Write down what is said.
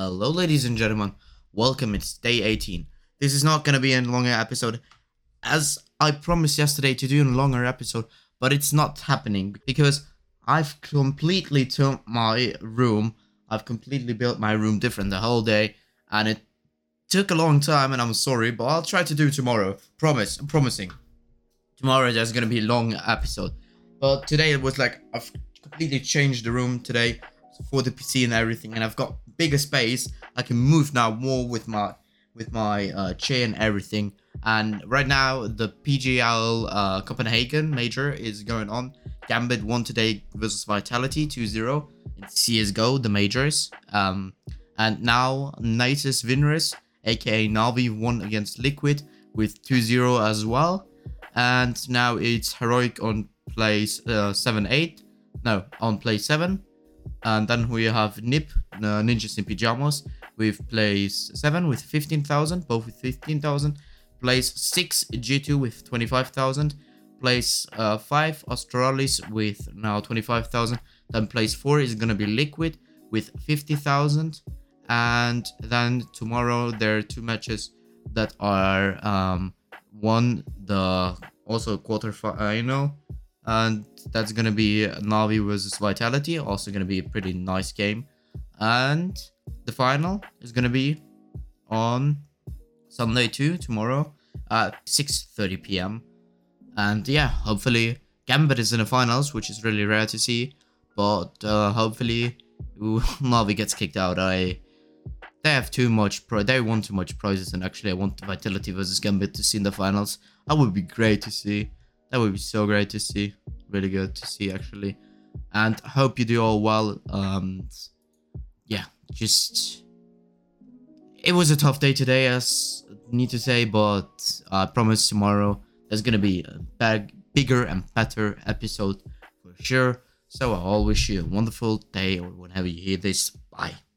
Hello, ladies and gentlemen. Welcome. It's day 18. This is not gonna be a longer episode, as I promised yesterday to do a longer episode, but it's not happening because I've completely turned my room. I've completely built my room different the whole day, and it took a long time. And I'm sorry, but I'll try to do tomorrow. Promise. I'm promising. Tomorrow there's gonna be a long episode, but today it was like I've completely changed the room today for the PC and everything, and I've got bigger space. I can move now more with my with my uh, chair and everything. And right now the PGL uh, Copenhagen major is going on. Gambit won today versus Vitality 2-0 in CS:GO the majors. Um, and now Natus Vincere, aka Navi, won against Liquid with 2-0 as well. And now it's Heroic on place uh, 7-8. No, on place 7 and then we have Nip, uh, Ninjas in Pyjamas, with place 7 with 15,000, both with 15,000. Place 6, G2 with 25,000. Place uh, 5, Astralis with now 25,000. Then place 4 is going to be Liquid with 50,000. And then tomorrow there are two matches that are um, one, the also quarterfinal and that's gonna be Navi versus Vitality, also gonna be a pretty nice game. And the final is gonna be on Sunday too, tomorrow at 6:30 p.m. And yeah, hopefully Gambit is in the finals, which is really rare to see. But uh, hopefully Navi gets kicked out. I they have too much pro they want too much prizes and actually I want Vitality versus Gambit to see in the finals. That would be great to see. That would be so great to see. Really good to see actually. And hope you do all well. Um yeah, just it was a tough day today, as I need to say, but I promise tomorrow there's gonna be a bag, bigger and better episode for sure. So I all wish you a wonderful day or whenever you hear this. Bye.